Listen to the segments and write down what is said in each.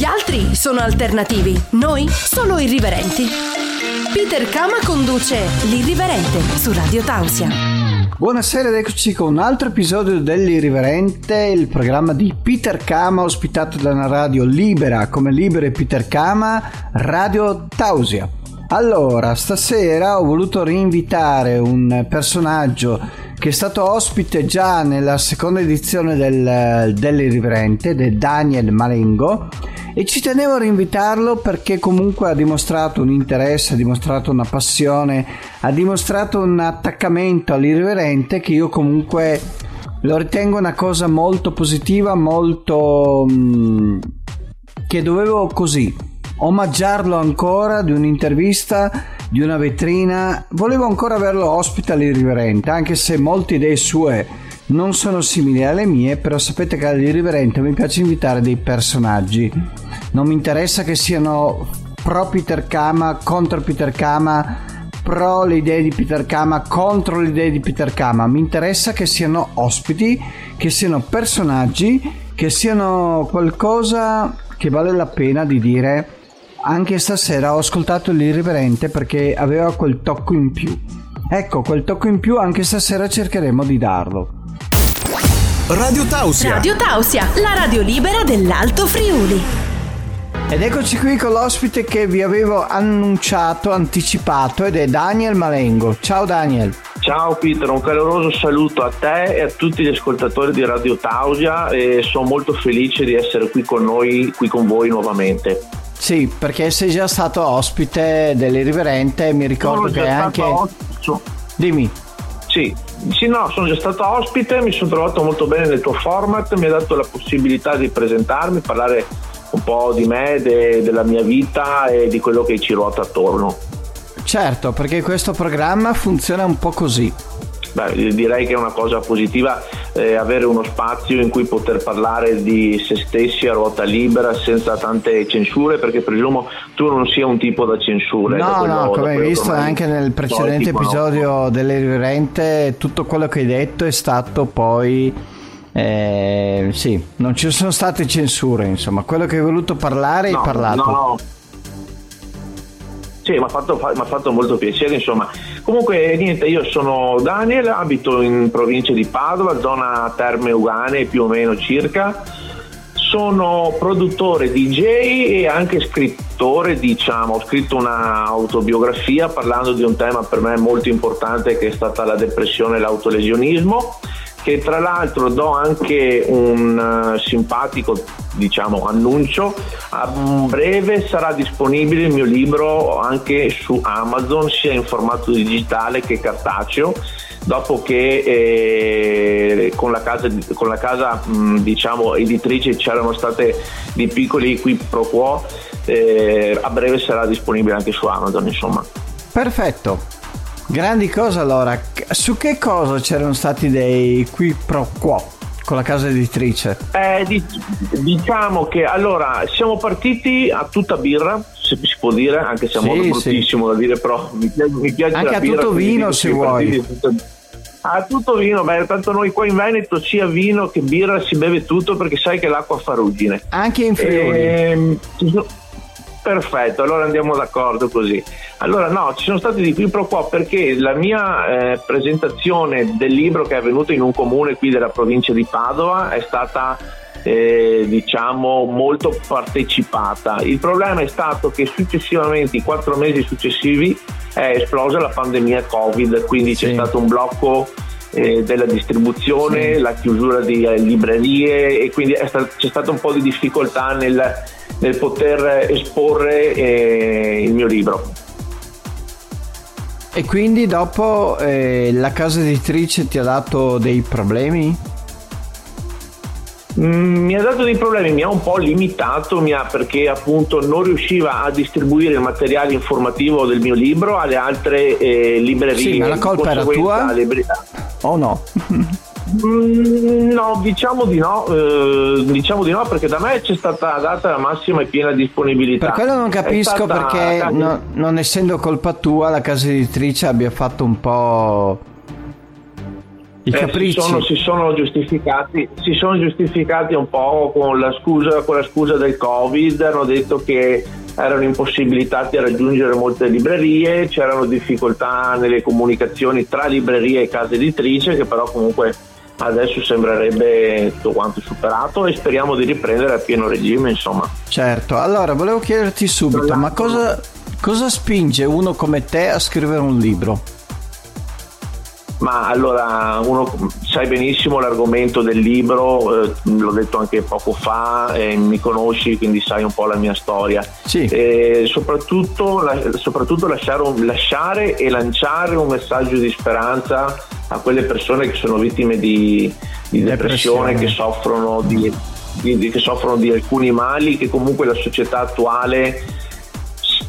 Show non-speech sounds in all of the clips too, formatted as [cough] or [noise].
Gli altri sono alternativi, noi solo irriverenti. Peter Kama conduce L'Irriverente su Radio Tausia. Buonasera ed eccoci con un altro episodio dell'Irriverente, il programma di Peter Kama ospitato da una radio libera come Libere Peter Kama, Radio Tausia. Allora, stasera ho voluto rinvitare un personaggio che è stato ospite già nella seconda edizione del, dell'Irriverente, del Daniel Malengo, e ci tenevo a rinvitarlo perché comunque ha dimostrato un interesse, ha dimostrato una passione, ha dimostrato un attaccamento all'irriverente che io comunque lo ritengo una cosa molto positiva, molto... Mh, che dovevo così omaggiarlo ancora di un'intervista, di una vetrina. Volevo ancora averlo ospite all'irriverente, anche se molte idee sue non sono simili alle mie, però sapete che all'irriverente mi piace invitare dei personaggi. Non mi interessa che siano pro Peter Kama, contro Peter Kama, pro le idee di Peter Kama, contro le idee di Peter Kama. Mi interessa che siano ospiti, che siano personaggi, che siano qualcosa che vale la pena di dire. Anche stasera ho ascoltato l'irriverente perché aveva quel tocco in più. Ecco, quel tocco in più anche stasera cercheremo di darlo. Radio Tausia. Radio Tausia, la radio libera dell'Alto Friuli. Ed eccoci qui con l'ospite che vi avevo annunciato, anticipato ed è Daniel Malengo. Ciao Daniel. Ciao Peter, un caloroso saluto a te e a tutti gli ascoltatori di Radio Tausia e sono molto felice di essere qui con noi, qui con voi nuovamente. Sì, perché sei già stato ospite dell'Irriverente e mi ricordo Sono che anche... ospite. Dimmi. Sì, sì, no, sono già stato ospite, mi sono trovato molto bene nel tuo format, mi ha dato la possibilità di presentarmi, parlare un po' di me, de- della mia vita e di quello che ci ruota attorno. Certo, perché questo programma funziona un po' così. Beh, direi che è una cosa positiva eh, avere uno spazio in cui poter parlare di se stessi a ruota libera senza tante censure perché presumo tu non sia un tipo da censura. da No, quello- no, da come hai visto anche nel precedente conosco. episodio dell'Irriverente, tutto quello che hai detto è stato poi... eh, sì, non ci sono state censure, insomma, quello che hai voluto parlare hai No, parlato. No, no. Sì, mi ha fatto, fatto molto piacere, insomma. Comunque, niente, io sono Daniel, abito in provincia di Padova, zona Terme Ugane più o meno circa. Sono produttore DJ e anche scrittore, diciamo. Ho scritto un'autobiografia parlando di un tema per me molto importante che è stata la depressione e l'autolesionismo che tra l'altro do anche un eh, simpatico diciamo annuncio a breve sarà disponibile il mio libro anche su Amazon sia in formato digitale che cartaceo dopo che eh, con la casa, con la casa mh, diciamo editrice c'erano state dei piccoli qui pro quo eh, a breve sarà disponibile anche su Amazon insomma Perfetto. Grandi cose allora. Su che cosa c'erano stati dei qui pro quo con la casa editrice? Eh, di- diciamo che allora siamo partiti a tutta birra, se si può dire, anche se è Sì, un modo sì. bruttissimo da dire, però mi piace, mi piace Anche a birra, tutto vino, se vuoi. a tutto vino, beh, tanto noi qua in Veneto sia vino che birra si beve tutto perché sai che l'acqua fa ruggine. Anche in Friuli. Ehm, ci sono- Perfetto, allora andiamo d'accordo così. Allora no, ci sono stati di qui pro quo perché la mia eh, presentazione del libro che è avvenuto in un comune qui della provincia di Padova è stata eh, diciamo molto partecipata. Il problema è stato che successivamente, i quattro mesi successivi, è esplosa la pandemia Covid, quindi Sì. c'è stato un blocco eh, della distribuzione, la chiusura di eh, librerie e quindi sta- c'è stata un po' di difficoltà nel, nel poter esporre eh, il mio libro. E quindi dopo eh, la casa editrice ti ha dato dei problemi? Mm, Mi ha dato dei problemi, mi ha un po' limitato mi ha- perché appunto non riusciva a distribuire il materiale informativo del mio libro alle altre eh, librerie. Sì, ma la colpa era tua? le librerie- O no? Mm, no, diciamo di no, eh, diciamo di no perché da me c'è stata data la massima e piena disponibilità. Per quello non capisco perché no- non essendo colpa tua la casa editrice abbia fatto un po' I capricci. Eh, si, sono, si, sono giustificati, si sono giustificati un po' con la, scusa, con la scusa del Covid, hanno detto che erano impossibilitati a raggiungere molte librerie, c'erano difficoltà nelle comunicazioni tra librerie e case editrici che però comunque adesso sembrerebbe tutto quanto superato e speriamo di riprendere a pieno regime insomma. Certo, allora volevo chiederti subito, ma cosa, cosa spinge uno come te a scrivere un libro? Ma allora, uno sai benissimo l'argomento del libro, eh, l'ho detto anche poco fa, eh, mi conosci quindi sai un po' la mia storia. Sì. Eh, soprattutto, la, soprattutto lasciare, un, lasciare, e lanciare un messaggio di speranza a quelle persone che sono vittime di, di depressione, depressione, che soffrono di, di, che soffrono di alcuni mali che comunque la società attuale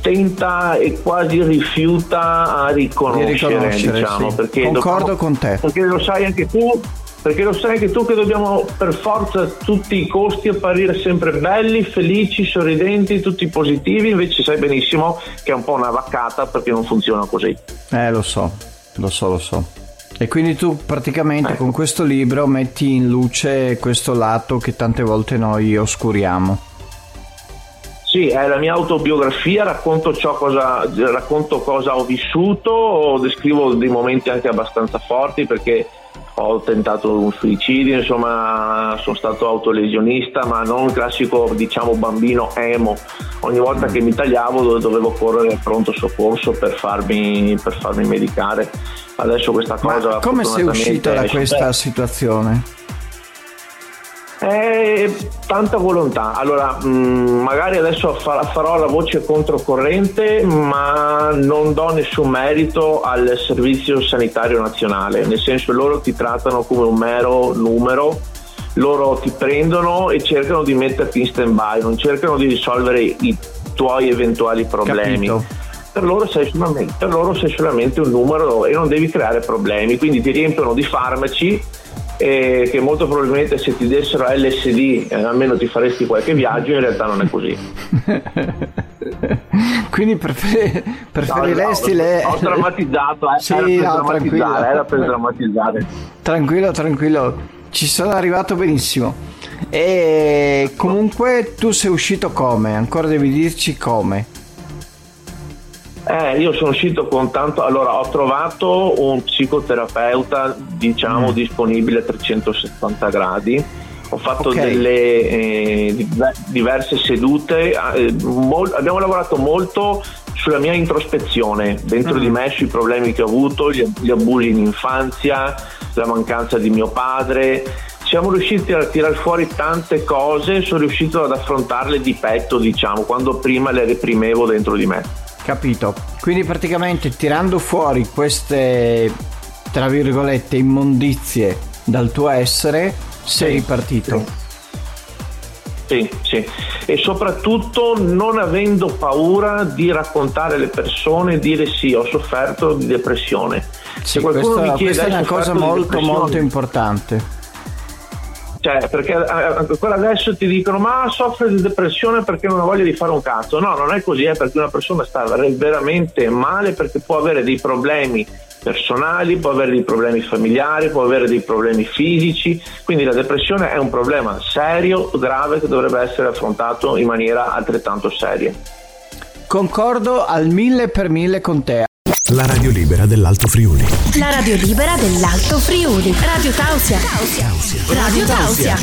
tenta e quasi rifiuta a riconoscere, diciamo, sì. perché concordo dobbiamo, con te perché lo sai anche tu perché lo sai anche tu che dobbiamo per forza a tutti i costi apparire sempre belli, felici, sorridenti, tutti positivi, invece sai benissimo che è un po' una vaccata perché non funziona così. Eh, lo so, lo so, lo so. E quindi tu praticamente eh. con questo libro metti in luce questo lato che tante volte noi oscuriamo. Sì, è la mia autobiografia, racconto, cosa, racconto cosa ho vissuto, descrivo dei momenti anche abbastanza forti perché ho tentato un suicidio, insomma sono stato autolesionista, ma non classico diciamo bambino emo. Ogni volta che mi tagliavo dovevo correre al pronto soccorso per farmi, per farmi medicare. Adesso questa cosa... Ma come sei uscito da questa situazione? È tanta volontà. Allora, mh, mm, magari adesso farò la voce controcorrente, ma non do nessun merito al Servizio Sanitario Nazionale, nel senso loro ti trattano come un mero numero, loro ti prendono e cercano di metterti in stand-by, non cercano di risolvere i tuoi eventuali problemi. Per loro, per loro sei solamente un numero e non devi creare problemi, quindi ti riempiono di farmaci e che molto probabilmente se ti dessero LSD eh, almeno ti faresti qualche viaggio, in realtà non è così. [laughs] Quindi prefer- preferiresti no, no, le... Ho drammatizzato, eh, sì, era, per no, tranquillo. era per drammatizzare. Tranquillo, tranquillo, ci sono arrivato benissimo. E comunque tu sei uscito come? Ancora devi dirci come? Eh, io sono uscito con tanto. Allora, ho trovato un psicoterapeuta, diciamo, mm. disponibile a 360 gradi. Ho fatto okay. delle eh, diverse sedute. Eh, mol- abbiamo lavorato molto sulla mia introspezione dentro mm. di me, sui problemi che ho avuto, gli, gli abusi in infanzia, la mancanza di mio padre siamo riusciti a tirare fuori tante cose, sono riuscito ad affrontarle di petto, diciamo, quando prima le reprimevo dentro di me. Capito. Quindi praticamente tirando fuori queste, tra virgolette, immondizie dal tuo essere, sei ripartito. Sì, sì. E soprattutto non avendo paura di raccontare alle persone e dire sì, ho sofferto di depressione. Sì, questa, questa è una cosa molto molto importante cioè, perché ancora adesso ti dicono ma soffre di depressione perché non ha voglia di fare un cazzo. No, non è così, è perché una persona sta veramente male perché può avere dei problemi personali, può avere dei problemi familiari, può avere dei problemi fisici, quindi la depressione è un problema serio, grave che dovrebbe essere affrontato in maniera altrettanto seria. Concordo al mille per mille con te. La radio libera dell'Alto Friuli. La radio libera dell'Alto Friuli. Radio Tausia. Radio Tausia.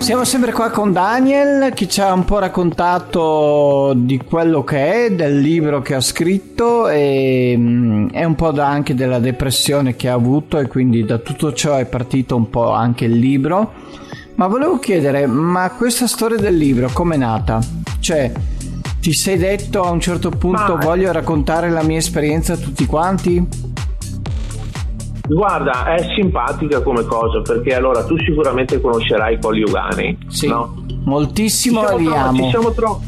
Siamo sempre qua con Daniel che ci ha un po' raccontato di quello che è, del libro che ha scritto e, mm, e un po' da anche della depressione che ha avuto e quindi da tutto ciò è partito un po' anche il libro. Ma volevo chiedere, ma questa storia del libro com'è nata? Cioè, ti sei detto a un certo punto Ma... voglio raccontare la mia esperienza a tutti quanti? Guarda, è simpatica come cosa perché allora tu sicuramente conoscerai Colli Ugani. Sì, no? moltissimo ci siamo, ci siamo troppo.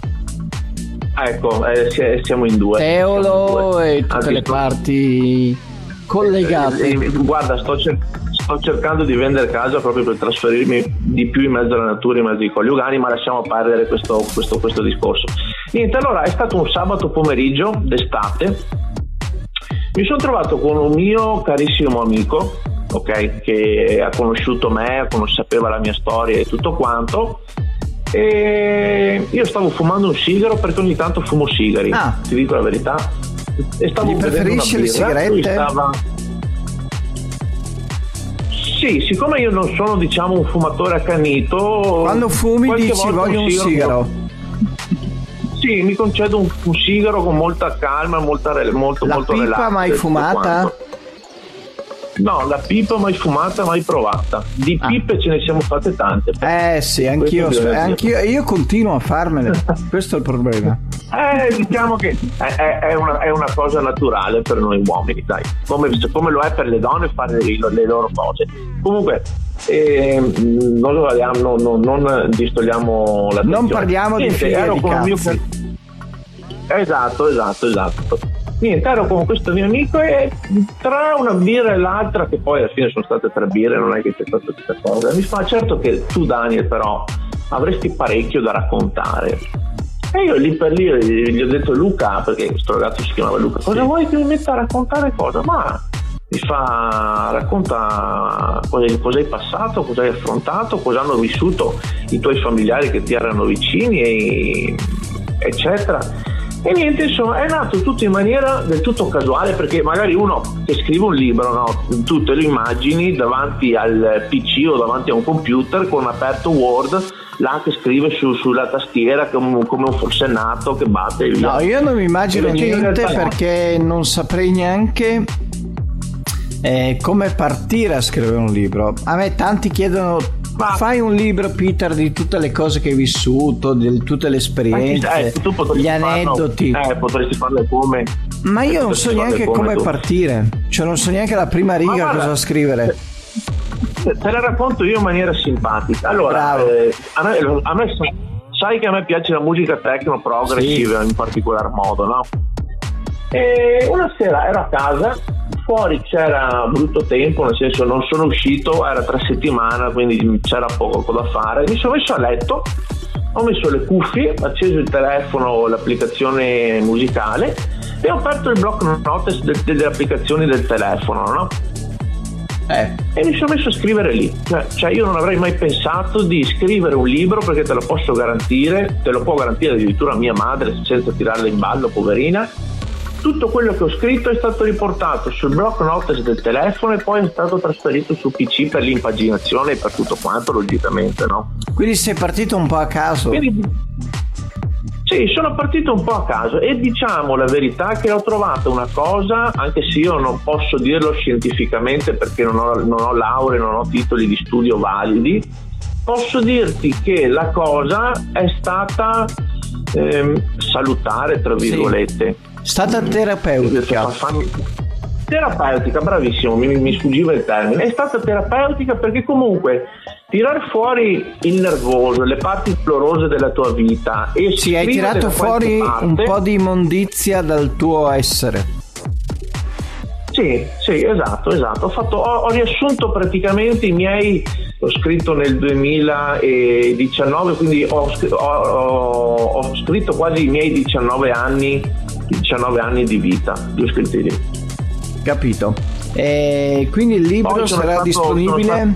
Ecco, eh, siamo in due. Teolo in due. e tutte Anzi, le parti collegate. Eh, eh, guarda, sto cercando sto cercando di vendere casa proprio per trasferirmi di più in mezzo alla natura, in mezzo ai coniugani, ma lasciamo perdere questo, questo, questo discorso. Niente, allora è stato un sabato pomeriggio d'estate. Mi sono trovato con un mio carissimo amico ok? Che ha conosciuto me, sapeva la mia storia e tutto quanto. E io stavo fumando un sigaro perché ogni tanto fumo sigari, ah. ti dico la verità. E stavo Gli preferisci le sigarette? Stava... Sì, siccome io non sono diciamo un fumatore accanito. Quando fumi dici voglio un sigaro. Sì, mi concedo un, un, sigaro con molta calma, molta, molto, La molto pipa relax. mai fumata? No, la pipa mai fumata, mai provata. Di ah. pipe ce ne siamo fatte tante. Eh sì, anch'io, anch'io io continuo a farmele. [laughs] Questo è il problema. Eh, diciamo che è, è, una, è, una, cosa naturale per noi uomini, dai. Come, come lo è per le donne fare le, le loro cose. Comunque, eh, non, non, non, non distogliamo la Non parliamo Niente, di figli di cazzi. Mio... Esatto, esatto, esatto niente, ero con questo mio amico e tra una birra e l'altra, che poi alla fine sono state tre birre, non è che c'è stata questa cosa, mi fa certo che tu Daniel però avresti parecchio da raccontare. E io lì per lì gli ho detto Luca, perché questo ragazzo si chiamava Luca, cosa sì. vuoi che mi metta a raccontare cosa? Ma mi fa racconta cosa, cosa hai passato, cosa hai affrontato, cosa hanno vissuto i tuoi familiari che ti erano vicini, e, eccetera e niente, insomma, è nato tutto in maniera del tutto casuale perché magari uno che scrive un libro, no? tu te lo immagini davanti al PC o davanti a un computer con aperto Word là che scrive su, sulla tastiera come, come, un forsennato che batte via. No, io non mi immagino niente perché non saprei neanche eh, come partire a scrivere un libro. A me tanti chiedono ma fai un libro, Peter, di tutte le cose che hai vissuto, di tutte le esperienze, eh, gli aneddoti. Farlo, eh, potresti farle come. Ma io non so neanche come, come partire, cioè non so neanche la prima riga cosa scrivere. Te, te la racconto io in maniera simpatica. Allora, eh, a, me, a me, sai che a me piace la musica techno progressive sì. in particolar modo, no? E una sera ero a casa fuori c'era brutto tempo, nel senso non sono uscito, era tre settimane, quindi c'era poco da fare. Mi sono messo a letto, ho messo le cuffie, ho acceso il telefono, l'applicazione musicale e ho aperto il block notice de- delle applicazioni del telefono, no? Eh. E mi sono messo a scrivere lì. Cioè, cioè, io non avrei mai pensato di scrivere un libro perché te lo posso garantire, te lo può garantire addirittura mia madre senza tirarla in ballo, poverina tutto quello che ho scritto è stato riportato sul block notice del telefono e poi è stato trasferito su PC per l'impaginazione e per tutto quanto, logicamente, no? Quindi sei partito un po' a caso? Quindi, sì, sono partito un po' a caso e diciamo la verità che ho trovato una cosa, anche se io non posso dirlo scientificamente perché non ho, non ho lauree, non ho titoli di studio validi, posso dirti che la cosa è stata ehm, salutare, tra virgolette. Sì Stata terapeutica. Terapeutica, bravissimo, mi, mi sfuggiva il termine. È stata terapeutica perché comunque tirar fuori il nervoso, le parti dolorose della tua vita e sì, hai tirato fuori parte, un po' di immondizia dal tuo essere. Sì, sì, esatto, esatto. Ho, fatto, ho, ho riassunto praticamente i miei, ho scritto nel 2019, quindi ho, ho, ho scritto quasi i miei 19 anni 19 anni di vita, due scritti lì. Capito. E quindi il libro sarà stato, disponibile?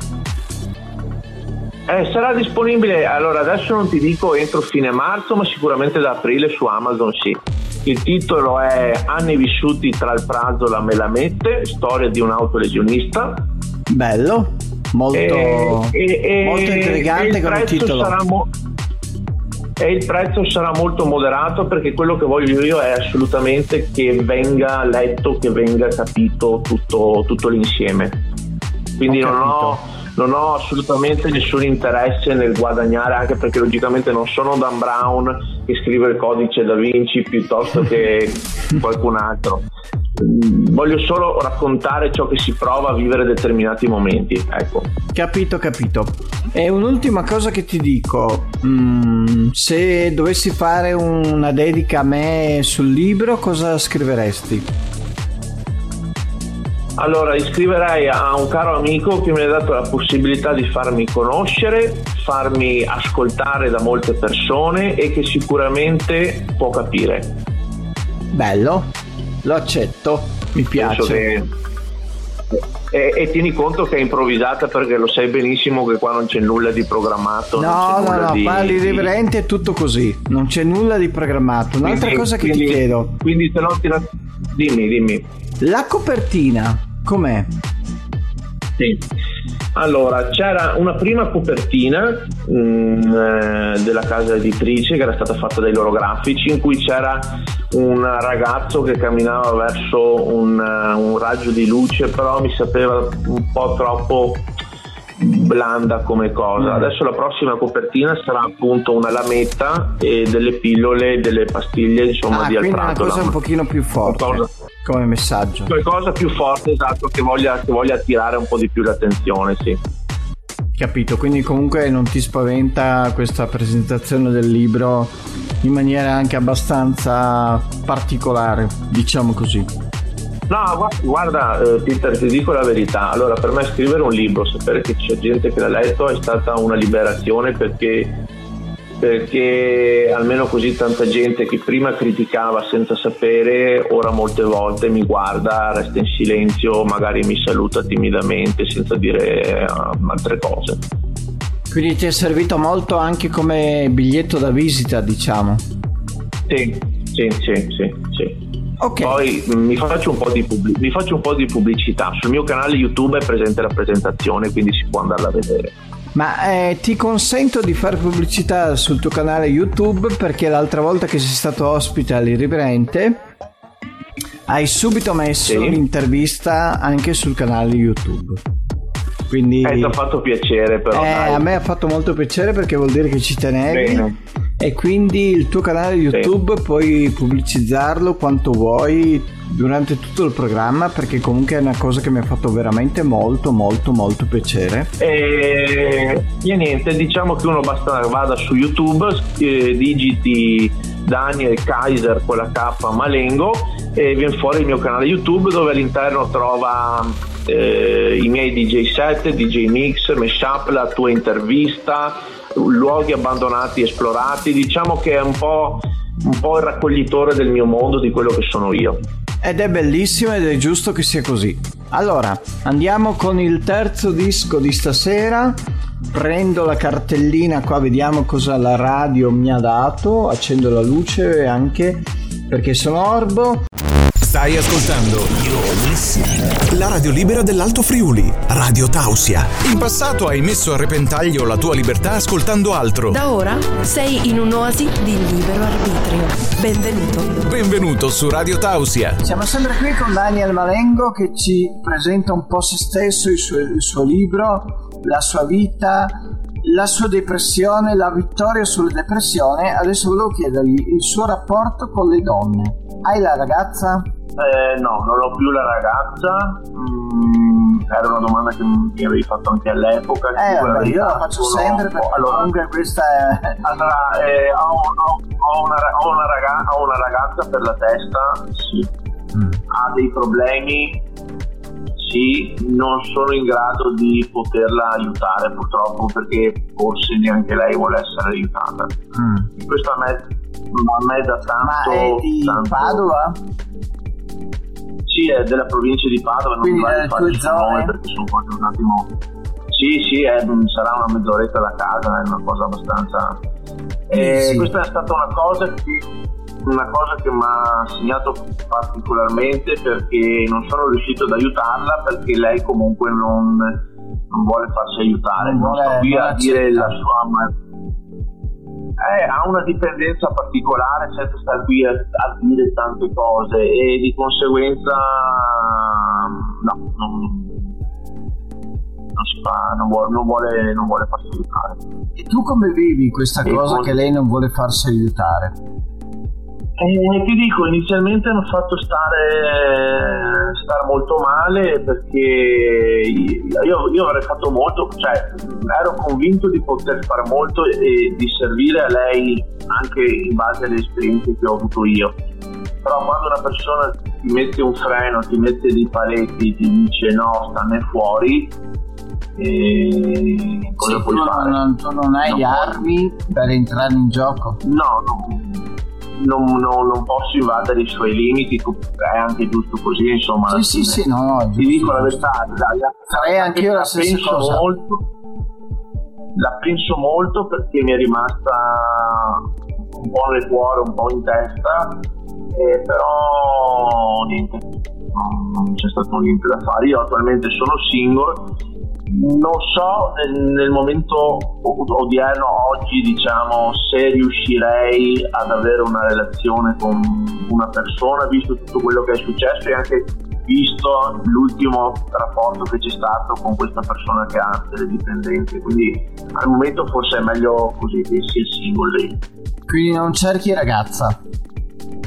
Eh, sarà disponibile, allora adesso non ti dico entro fine marzo, ma sicuramente da aprile su Amazon sì. Il titolo è Anni vissuti tra il pranzo e la melamette, storia di un autolesionista. Bello, molto, e, e, molto intrigante come titolo. Sarà mo- e il prezzo sarà molto moderato perché quello che voglio io è assolutamente che venga letto, che venga capito tutto, tutto l'insieme. Quindi ho non ho non ho assolutamente nessun interesse nel guadagnare, anche perché logicamente non sono Dan Brown che scrive il codice da Vinci piuttosto che [laughs] qualcun altro. Voglio solo raccontare ciò che si prova a vivere determinati momenti. Ecco. Capito, capito. E un'ultima cosa che ti dico: mm, se dovessi fare una dedica a me sul libro, cosa scriveresti? Allora, iscriverei a un caro amico che mi ha dato la possibilità di farmi conoscere, farmi ascoltare da molte persone e che sicuramente può capire. Bello, lo accetto, mi piace. E, e, tieni conto che è improvvisata perché lo sai benissimo che qua non c'è nulla di programmato. No, no, no, di, parli di... riverente è tutto così, non c'è nulla di programmato. Un'altra quindi, cosa che quindi, ti chiedo. Quindi se non ti... Dimmi, dimmi. La copertina, com'è? Sì. Allora, c'era una prima copertina mh, mm, eh, della casa editrice che era stata fatta dai loro grafici in cui c'era un ragazzo che camminava verso un, uh, un raggio di luce, però mi sapeva un po' troppo blanda come cosa. Mm. Adesso la prossima copertina sarà appunto una lametta e delle pillole delle pastiglie insomma ah, di altrato. Una cosa un pochino più forte come messaggio. Qualcosa più forte, esatto, che voglia, che voglia attirare un po' di più l'attenzione, sì. Capito, quindi comunque non ti spaventa questa presentazione del libro in maniera anche abbastanza particolare, diciamo così. No, guarda, eh, Peter, ti dico la verità. Allora, per me scrivere un libro, sapere che c'è gente che l'ha letto, è stata una liberazione perché perché almeno così tanta gente che prima criticava senza sapere, ora molte volte mi guarda, resta in silenzio, magari mi saluta timidamente senza dire uh, altre cose. Quindi ti è servito molto anche come biglietto da visita, diciamo. Sì, sì, sì, sì. sì. Okay. Poi mi faccio, pubblic- mi faccio un po' di pubblicità. Sul mio canale YouTube è presente la presentazione, quindi si può andarla a vedere. Ma eh, ti consento di fare pubblicità sul tuo canale YouTube perché l'altra volta che sei stato ospite all'Irriverente hai subito messo sì. l'intervista anche sul canale YouTube. Quindi eh, ti ha fatto piacere però. Eh, a me ha fatto molto piacere perché vuol dire che ci tenevi. Bene. E quindi il tuo canale YouTube sì. puoi pubblicizzarlo quanto vuoi durante tutto il programma perché comunque è una cosa che mi ha fatto veramente molto molto molto piacere. E, e niente, diciamo che uno basta vada su YouTube, eh, digiti Daniel Kaiser con la K Malengo e viene fuori il mio canale YouTube dove all'interno trova eh, i miei DJ set, DJ mix, mashup, la tua intervista, luoghi abbandonati, esplorati, diciamo che è un po', un po' il raccoglitore del mio mondo, di quello che sono io. Ed è bellissimo ed è giusto che sia così. Allora, andiamo con il terzo disco di stasera. Prendo la cartellina qua, vediamo cosa la radio mi ha dato. Accendo la luce anche perché sono orbo. Stai ascoltando la radio libera dell'Alto Friuli, Radio Tausia. In passato hai messo a repentaglio la tua libertà ascoltando altro. Da ora sei in un'oasi di libero arbitrio. Benvenuto. Benvenuto su Radio Tausia. Siamo sempre qui con Daniel Malengo che ci presenta un po' se stesso, il suo, il suo libro, la sua vita, la sua depressione, la vittoria sulla depressione. Adesso volevo chiedergli il suo rapporto con le donne. Hai la ragazza? Eh, no, non ho più la ragazza. Mm, era una domanda che mi avevi fatto anche all'epoca. Eh, vabbè, io la faccio sempre perché allora, comunque questa è. Allora, eh, ho, ho, ho, una, ho, una ragazza, ho, una, ragazza per la testa, sì. Mm. Ha dei problemi, sì, non sono in grado di poterla aiutare purtroppo perché forse neanche lei vuole essere aiutata. Mm. Questo a me, a me da tanto. Ma è di tanto... Padova? sì, è della provincia di Padova, non Quindi mi va di fare il nome perché sono quasi un attimo. Sì, sì, è, sarà una mezz'oretta da casa, è una cosa abbastanza. E sì. Questa è stata una cosa che una cosa che mi ha segnato particolarmente perché non sono riuscito ad aiutarla perché lei comunque non, non vuole farsi aiutare, non, non sto qui a dire la sua eh, ha una dipendenza particolare senza stare qui a, a, dire tante cose e di conseguenza no, non, non si fa, non vuole, non vuole, non vuole farsi aiutare. E tu come vivi questa e cosa con... che lei non vuole farsi aiutare? Eh, ti dico, inizialmente hanno fatto stare, stare molto male perché io, io, avrei fatto molto, cioè ero convinto di poter fare molto e di servire a lei anche in base alle esperienze che ho avuto io. Però quando una persona ti mette un freno, ti mette dei paletti, ti dice no, stanne fuori, e cosa sì, puoi tu fare? Non, tu non hai non armi puoi. per entrare in gioco? No, no non, non, non, posso invadere i suoi limiti, è anche giusto così, insomma. Sì, sì, sì, no. Ti dico la verità, sarei anche io la stessa penso cosa. Molto, la penso molto perché mi è rimasta un po' nel cuore, un po' in testa, eh, però niente, non, non c'è stato niente da fare. Io attualmente sono single non so nel, nel, momento odierno, oggi, diciamo, se riuscirei ad avere una relazione con una persona, visto tutto quello che è successo e anche visto l'ultimo rapporto che c'è stato con questa persona che ha delle dipendenze. Quindi al momento forse è meglio così che sia single. Quindi non cerchi ragazza?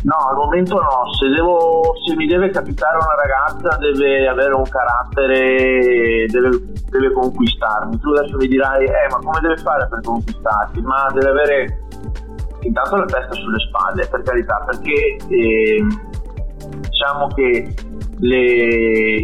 No, al momento no, se, devo, se, mi deve capitare una ragazza deve avere un carattere, deve, deve, conquistarmi. Tu adesso mi dirai, eh ma come deve fare per conquistarti? Ma deve avere intanto la testa sulle spalle, per carità, perché eh, diciamo che le,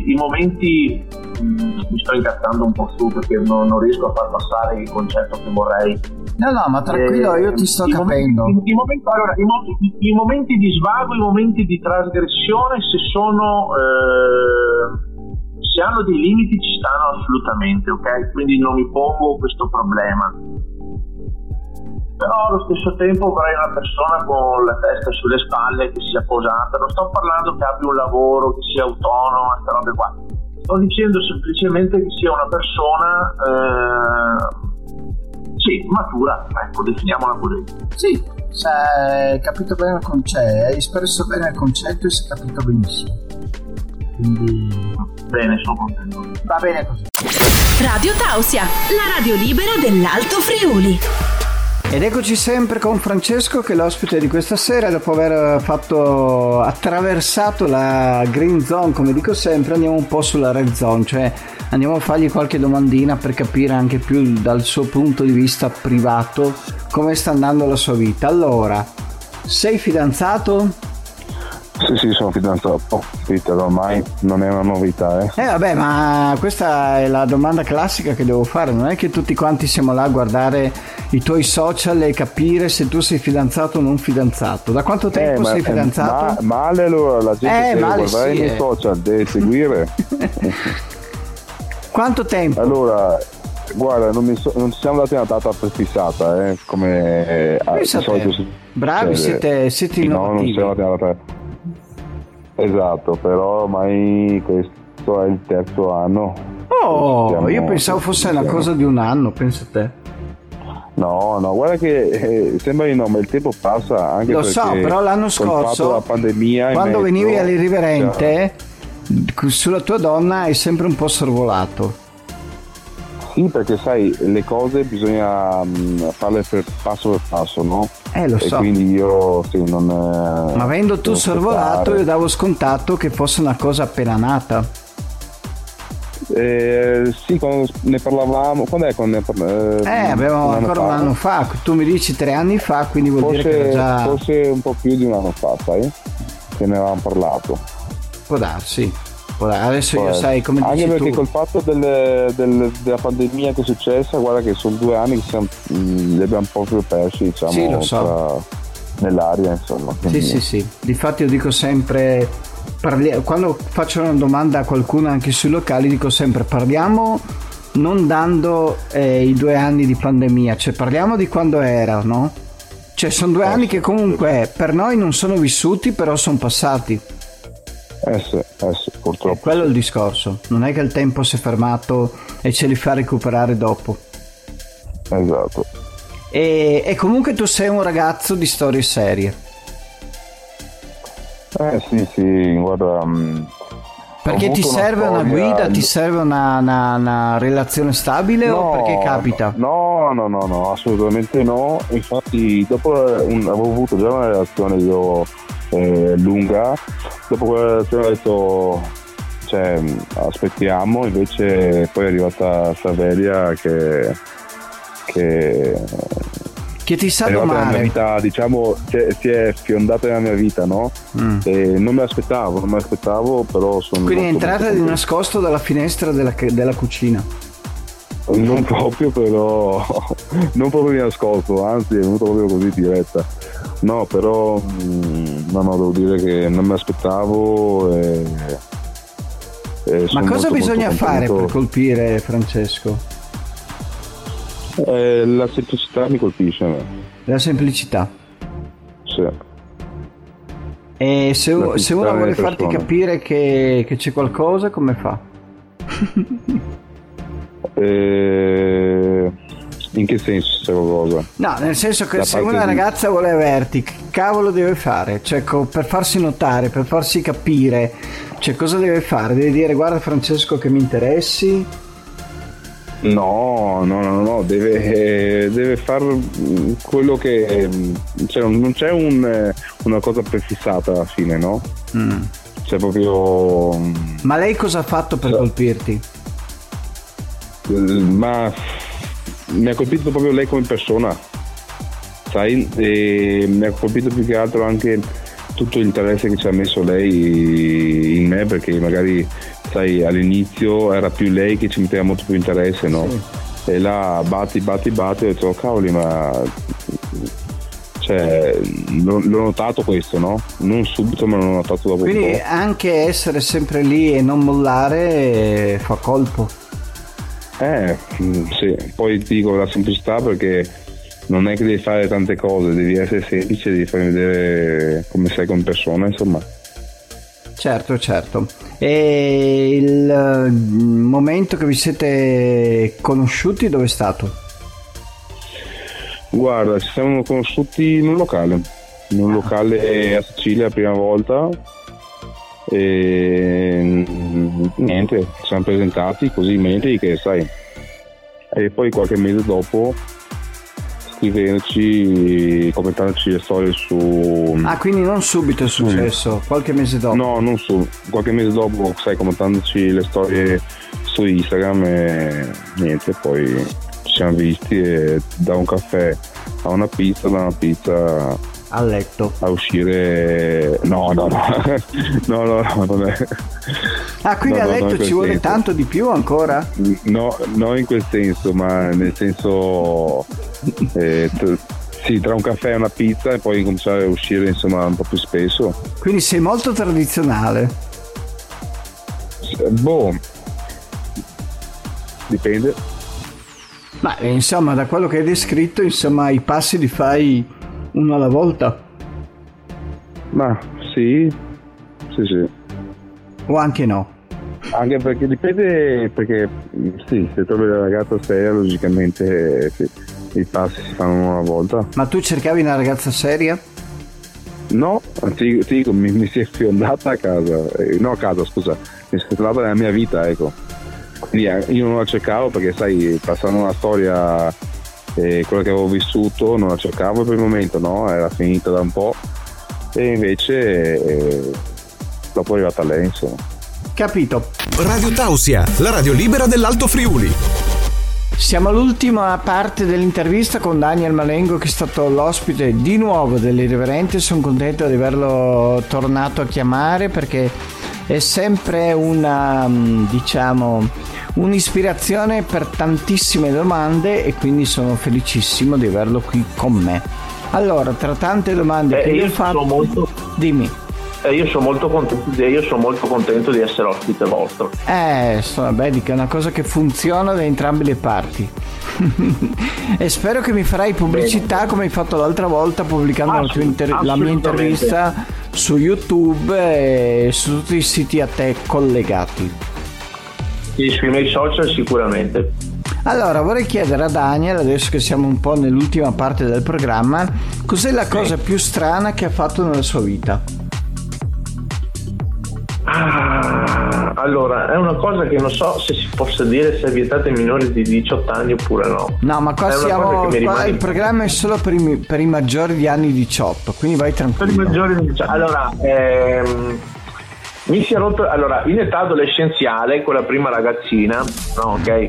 i momenti, mh, mi sto incazzando un po' su perché non, non riesco a far passare il concetto che vorrei No, no, ma tranquillo, eh, io ti sto capendo. Momenti, i, momenti, allora, i, i, i, momenti di svago, i momenti di trasgressione, se sono. Eh, se hanno dei limiti ci stanno assolutamente, ok? Quindi non mi pongo questo problema. Però allo stesso tempo vorrei una persona con la testa sulle spalle, che sia posata. Non sto parlando che abbia un lavoro, che sia autonoma, queste robe qua. Sto dicendo semplicemente che sia una persona. Eh, sì, matura, ecco, definiamola così. Sì, se hai capito bene il concetto, hai espresso bene il concetto e si è capito benissimo. Quindi... Bene, sono contento. Va bene così. Radio Tausia, la radio libera dell'Alto Friuli. Ed eccoci sempre con Francesco che è l'ospite di questa sera, dopo aver fatto attraversato la green zone, come dico sempre, andiamo un po' sulla red zone, cioè andiamo a fargli qualche domandina per capire anche più dal suo punto di vista privato come sta andando la sua vita. Allora, sei fidanzato? Sì, sì, sono fidanzato. Peter, ormai non è una novità, eh. Eh, vabbè, ma questa è la domanda classica che devo fare. Non è che tutti quanti siamo là a guardare i tuoi social e capire se tu sei fidanzato o non fidanzato. Da quanto tempo eh, sei ma, fidanzato? Ma, male allora, la gente eh, deve guardare sì, i miei eh. social, deve [laughs] seguire. [laughs] quanto tempo? Allora, guarda, non, so, non ci siamo dati una data prefissata, eh, come eh, di solito Bravi, siete, siete innovativi. No, non siamo dati una data. Esatto, però ormai questo è il terzo anno. Oh, siamo, io pensavo fosse una cosa di un anno, pensa a te. No, no, guarda che eh, sembra di no, ma il tempo passa anche Lo so, però l'anno scorso, la pandemia quando mezzo, venivi all'irriverente, cioè... sulla tua donna hai sempre un po' sorvolato. Sì, perché sai, le cose bisogna mh, farle per passo per passo, no? Eh, lo e so. quindi io sì, non. Ma avendo tu sorvolato, io davo scontato che fosse una cosa appena nata. Eh, sì, quando ne parlavamo, quando è quando ne parlavamo? Eh, eh avevamo un ancora un anno fa, tu mi dici tre anni fa, quindi vuol forse, dire che già... Forse un po' più di un anno fa, sai? Che ne avevamo parlato. Può darsi. Adesso io sai come dici Anche perché tu... col fatto del, del, della pandemia che è successa, guarda che sono due anni che siamo, mh, li abbiamo proprio persi, diciamo, Sì, lo so. tra, nell'aria, insomma. Sì, sì, sì. Difatti io dico sempre, parli- quando faccio una domanda a qualcuno anche sui locali, dico sempre parliamo non dando eh, i due anni di pandemia, cioè parliamo di quando era, no? Cioè sono due Eh, anni che comunque per noi non sono vissuti, però sono passati. Eh sì, eh sì, purtroppo. quello è il discorso. Non è che il tempo si è fermato e ce li fa recuperare dopo. Esatto. E, e comunque tu sei un ragazzo di storie serie. Eh sì, sì, guarda. mh, Perché ti una serve una storia- guida, ti serve una, una- una relazione stabile o perché capita? No, no, no, no, assolutamente no. Infatti, dopo un- avevo avuto già una relazione io eh, lunga, dopo quella relazione ho detto, cioè, aspettiamo, invece poi è arrivata Saveria che, che Che ti sa domare. vita, diciamo, si è, si è fiondata nella mia vita, no? Mm. E non me l'aspettavo, non me l'aspettavo, però sono... Quindi è entrata di nascosto dalla finestra della, della cucina. Non proprio, però [laughs] non proprio di nascosto, anzi è venuto proprio così diretta. No, però mm, no, no, devo dire che non mi aspettavo. E, e Ma cosa molto, bisogna molto fare per colpire Francesco? Eh, la semplicità mi colpisce me. La semplicità? Sì. E se, se uno vuole farti capire che, che, c'è qualcosa, come fa? eh, in che senso c'è qualcosa? No, nel senso che da se una di... ragazza vuole averti, che cavolo deve fare? Cioè, per farsi notare, per farsi capire, cioè, cosa deve fare? Deve dire, guarda Francesco che mi interessi, No, no, no, no, deve, deve fare quello che... Cioè, non c'è un, una cosa prefissata alla fine, no? Mm. C'è proprio... Ma lei cosa ha fatto per colpirti? Ma mi ha colpito proprio lei come persona, sai? E mi ha colpito più che altro anche tutto l'interesse che ci ha messo lei in me perché magari sai all'inizio era più lei che ci metteva molto più interesse no? Sì. e là batti batti batti ho detto oh, cavoli ma cioè, l'ho, l'ho, notato questo, no? Non subito, ma l'ho notato dopo Quindi anche essere sempre lì e non mollare fa colpo. Eh, mm, sì. Poi ti dico la semplicità perché non è che devi fare tante cose, devi essere semplice, devi farmi vedere come sei con persona, insomma. Certo, certo. E il momento che vi siete conosciuti dove è stato? Guarda, ci siamo conosciuti in un locale, in un locale a Sicilia la prima volta e niente, ci siamo presentati così, niente di che sai. E poi qualche mese dopo scrivendoci, commentandoci le storie su... Ah, quindi non subito è successo, mm. qualche mese dopo? No, non su, qualche mese dopo, sai, commentandoci le storie su Instagram e niente, poi ci siamo visti e da un caffè a una pizza, da una pizza a letto a uscire no no no [laughs] no no, no non è ah quindi no, a letto no, ci vuole senso. tanto di più ancora? no no in quel senso ma nel senso eh, t- sì, tra un caffè e una pizza e poi cominciare a uscire insomma un po' più spesso. Quindi sei molto tradizionale. Boh, dipende. Ma insomma, da quello che hai descritto, insomma, i passi li fai uno alla volta. Ma sì, sì, sì. O anche no. Anche perché dipende, perché sì, se trovi la ragazza seria, logicamente sì i passi si fanno una volta. Ma tu cercavi una ragazza seria? No, ti, ti dico, mi, mi, si è fiondata a casa, eh, no a casa scusa, mi si è fiondata nella mia vita, ecco. Quindi eh, io non la cercavo perché sai, passando una storia, eh, quella che avevo vissuto, non la cercavo per il momento, no? Era finita da un po'. E invece eh, dopo è arrivata lei, insomma. Capito. Radio Tausia, la radio libera dell'Alto Friuli. Siamo all'ultima parte dell'intervista con Daniel Malengo che è stato l'ospite di nuovo dell'Irriverente. Sono contento di averlo tornato a chiamare perché è sempre una, mm, diciamo, un'ispirazione per tantissime domande e quindi sono felicissimo di averlo qui con me. Allora, tra tante domande eh, che io ho fatto, molto... dimmi. Eh, io, sono molto contento, io sono molto contento di essere ospite vostro. Eh, so, vedi che è una cosa che funziona da entrambe le parti. [laughs] e spero che mi farai pubblicità Bene. come hai fatto l'altra volta pubblicando la, inter- la mia intervista su YouTube e su tutti i siti a te collegati. Sì, sui miei social sicuramente. Allora, vorrei chiedere a Daniel, adesso che siamo un po' nell'ultima parte del programma, cos'è la cosa più strana che ha fatto nella sua vita? Ah, allora, è una cosa che non so se si possa dire se è vietata ai minori di 18 anni oppure no. No, ma qua siamo. Qua. Il programma è solo per i, per i, maggiori di anni 18, quindi vai tranquillo. Per i maggiori di 18. Allora, ehm, mi si è rotto. Allora, in età adolescenziale, con la prima ragazzina, no, ok?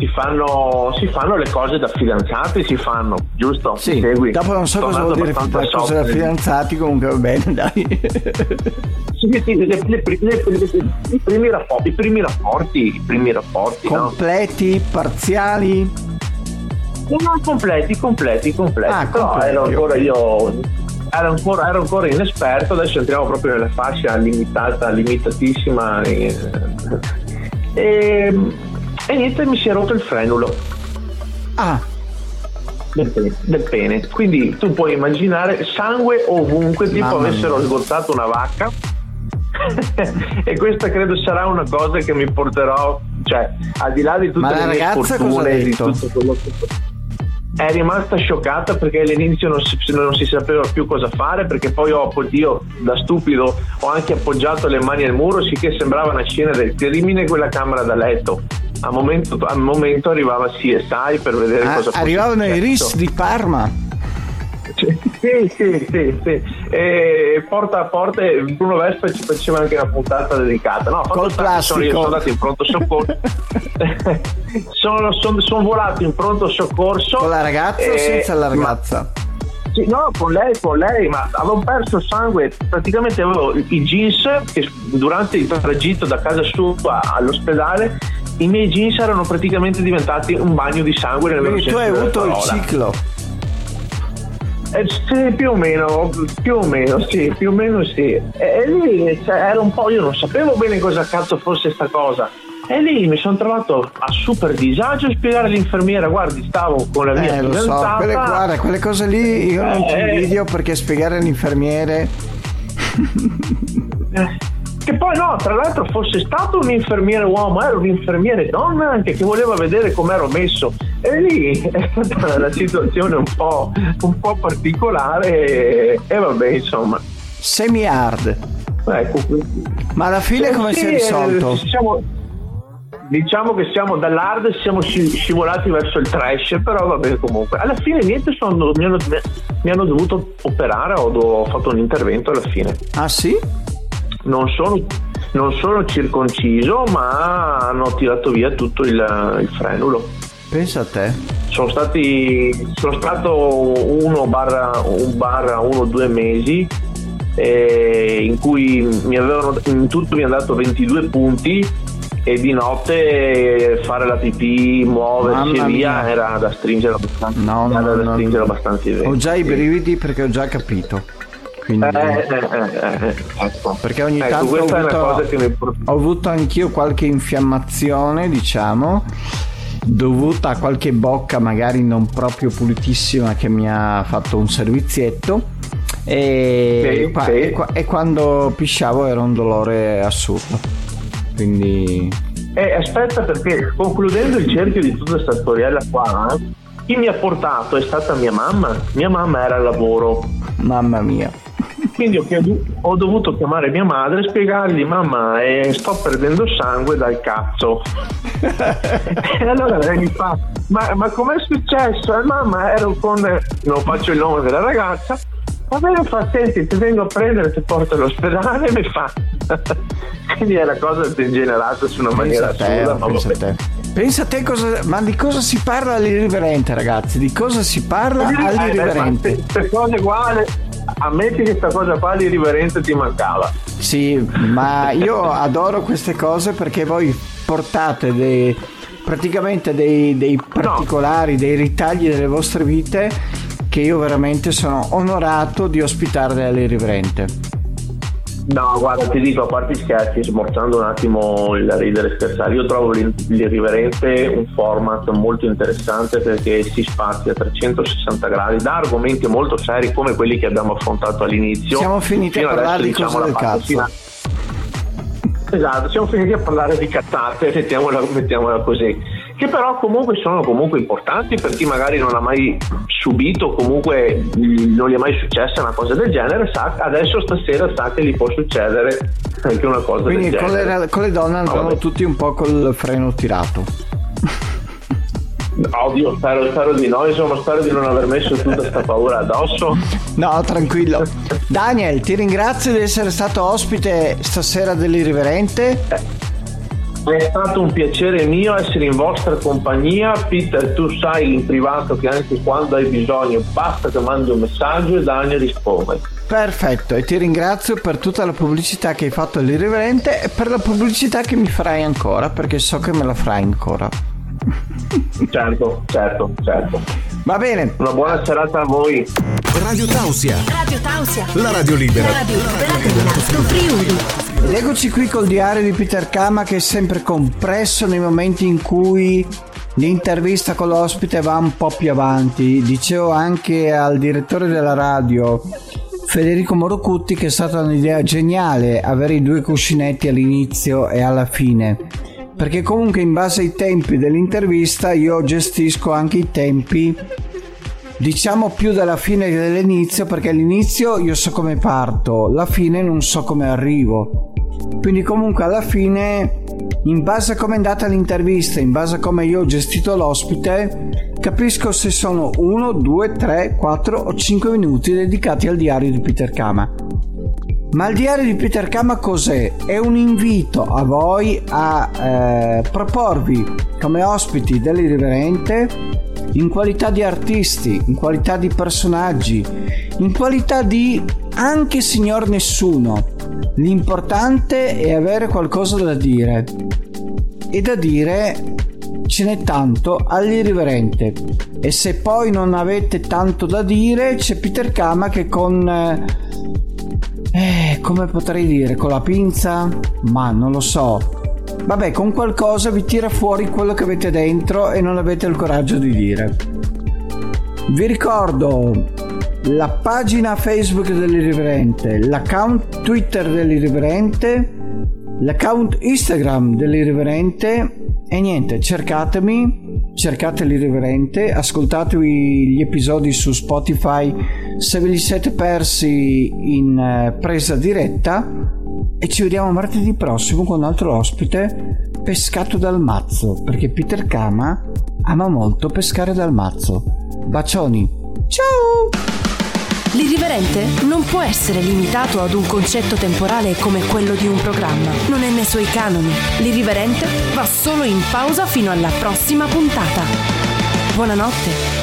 si fanno, si fanno, le cose da fidanzati, si fanno, giusto? Sì, Segui. dopo non so cosa vuol dire le cose da fidanzati, comunque va bene, dai. sì, sì, le, le, le, i, primi rapporti, i primi rapporti, i primi rapporti. Completi, no? parziali? No, completi, completi, completi. Ah, Però ero ancora io ero ancora, ero ancora inesperto, adesso entriamo proprio nella fascia limitata, limitatissima. E, e, e niente, mi si è rotto il frenulo. Ah, del pene, del pene. Quindi tu puoi immaginare sangue ovunque, tipo Mamma avessero mia. sgottato una vacca. [laughs] e questa credo sarà una cosa che mi porterò, cioè, al di là di tutte Ma le mie ragazza cosa ha fortune, di tutto quello che è rimasta scioccata perché all'inizio non si, non si sapeva più cosa fare perché poi ho, io da stupido ho anche appoggiato le mani al muro sicché sembrava una scena del crimine quella camera da letto a momento, al momento arrivava CSI per vedere ah, cosa arrivavano i. RIS di Parma. Sì, sì, sì, sì. E porta a porta Bruno Vespa ci faceva anche una puntata dedicata. No, Col che sono, plastico. sono andato in pronto soccorso. [laughs] sono, sono- sono volato in pronto soccorso. Con la ragazza o e- senza la ma- ragazza? sì, no, con lei, con lei, ma avevo perso sangue, praticamente avevo i jeans che durante il tragitto da casa sua all'ospedale i miei jeans erano praticamente diventati un bagno di sangue nel Quindi tu hai avuto il ciclo. Eh, sì, più o meno, più o meno, sì, più o meno sì. E, e lì cioè, era un po', io non sapevo bene cosa cazzo fosse sta cosa. E lì mi sono trovato a super disagio a spiegare all'infermiera, guardi, stavo con la mia Eh, lo so, quelle, guarda, quelle cose lì io non ti Eh. invidio perché spiegare all'infermiere Eh, Che poi no, tra l'altro fosse stato un infermiere uomo, era un infermiere donna anche che voleva vedere com'ero messo. E lì [laughs] è stata una situazione un po', un po' particolare e, e vabbè, insomma. semi hard. Ecco, Ma alla fine come si è Sì, risolto? eh, siamo- diciamo che siamo dall'hard siamo sci- scivolati verso il trash, però va bene comunque. Alla fine niente, sono- mi, hanno, mi hanno dovuto operare, ho, do- ho fatto un intervento alla fine. Ah sì? Non sono, non sono circonciso, ma hanno tirato via tutto il, il frenulo. Pensa a te. Sono stati sono stato uno barra un barra uno o due mesi eh, in cui mi avevano in tutto mi hanno dato 22 punti e di notte fare la pipì, muoversi e via era da stringere abbastanza, No, no, era da no, stringere no. abbastanza. Ho già i brividi perché ho già capito. Quindi, Eh, eh, ecco. perché ogni Ecco, tanto ho avuto, mi ho avuto anch'io qualche infiammazione, diciamo, dovuta a qualche bocca magari non proprio pulitissima che mi ha fatto un servizietto. E, Sì, qua- sì. e qua- e quando pisciavo era un dolore assurdo. Quindi Eh, aspetta perché concludendo il cerchio di tutta questa storiella qua, chi mi ha portato è stata mia mamma. Mia mamma era al lavoro, mamma mia. Quindi ho, dovuto chiamare mia madre e spiegargli mamma eh, sto perdendo sangue dal cazzo. [laughs] e allora lei mi fa, ma, ma com'è successo? Eh, mamma ero con, non faccio il nome della ragazza, va bene fa, senti ti vengo a prendere, ti porto all'ospedale e mi fa... [laughs] quindi è una cosa degenerata su una maniera Pensa te, assurda, ma pensa a vabbè. te. Pensa a te cosa, ma di cosa si parla all'irriverente ragazzi? Di cosa si parla Eh, beh, all'irriverente? Queste cose qua, ammetti che questa cosa qua l'irriverente ti mancava. Sì, ma io adoro queste cose perché voi portate dei, praticamente dei, dei particolari, dei ritagli delle vostre vite che io veramente sono onorato di ospitare all'irriverente. No, guarda, ti dico, a parte scherzi, smorzando un attimo il ridere e scherzare, io trovo l'ir- l'irriverente un format molto interessante perché si spazia a 360 gradi da argomenti molto seri come quelli che abbiamo affrontato all'inizio. Siamo finiti a parlare adesso, di la del cazzo. finale. Esatto, siamo finiti a parlare di cazzate, mettiamola, mettiamola così. Che però comunque sono comunque importanti per chi magari non ha mai subito, comunque mh, non gli è mai successa una cosa del genere, sa, adesso stasera sa che gli può succedere anche una cosa Quindi del con genere. le, con le donne andranno vabbè. tutti un po' col freno tirato. [laughs] Oddio, spero, spero di no, insomma, spero di non aver messo tutta questa paura addosso. [laughs] No, tranquillo. Daniel, ti ringrazio di essere stato ospite stasera dell'irriverente. È stato un piacere mio essere in vostra compagnia. Peter, tu sai in privato che anche quando hai bisogno basta che mandi un messaggio e Daniel risponde. Perfetto, e ti ringrazio per tutta la pubblicità che hai fatto all'irriverente e per la pubblicità che mi farai ancora, perché so che me la farai ancora. Certo, certo, certo. Va bene. Una buona serata a voi. Radio Tausia. Radio Tausia. La radio libera. La radio libera dell'Alto Friuli. Ed eccoci qui col diario di Peter Kama che è sempre compresso nei momenti in cui l'intervista con l'ospite va un po' più avanti. Dicevo anche al direttore della radio Federico Morocutti che è stata un'idea geniale avere i due cuscinetti all'inizio e alla fine perché comunque in base ai tempi dell'intervista io gestisco anche i tempi diciamo più dalla fine che dall'inizio perché all'inizio io so come parto la fine non so come arrivo quindi comunque alla fine in base a come è andata l'intervista in base a come io ho gestito l'ospite capisco se sono 1, 2, 3, 4 o 5 minuti dedicati al diario di Peter Kama ma il diario di Peter Kama cos'è? È un invito a voi a eh, proporvi come ospiti dell'irriverente in qualità di artisti, in qualità di personaggi, in qualità di anche signor nessuno. L'importante è avere qualcosa da dire. E da dire ce n'è tanto all'irriverente. E se poi non avete tanto da dire, c'è Peter Kama che con... Eh, come potrei dire, con la pinza? Ma non lo so. Vabbè, con qualcosa vi tira fuori quello che avete dentro e non avete il coraggio di dire. Vi ricordo la pagina Facebook dell'Irriverente, l'account Twitter dell'Irriverente, l'account Instagram dell'Irriverente e niente, cercatemi, cercate l'Irriverente, ascoltatevi gli episodi su Spotify se ve li siete persi in eh, presa diretta e ci vediamo martedì prossimo con un altro ospite pescato dal mazzo, perché Peter Kama ama molto pescare dal mazzo. Bacioni. Ciao! L'irriverente non può essere limitato ad un concetto temporale come quello di un programma. Non è nei suoi canoni. L'irriverente va solo in pausa fino alla prossima puntata. Buonanotte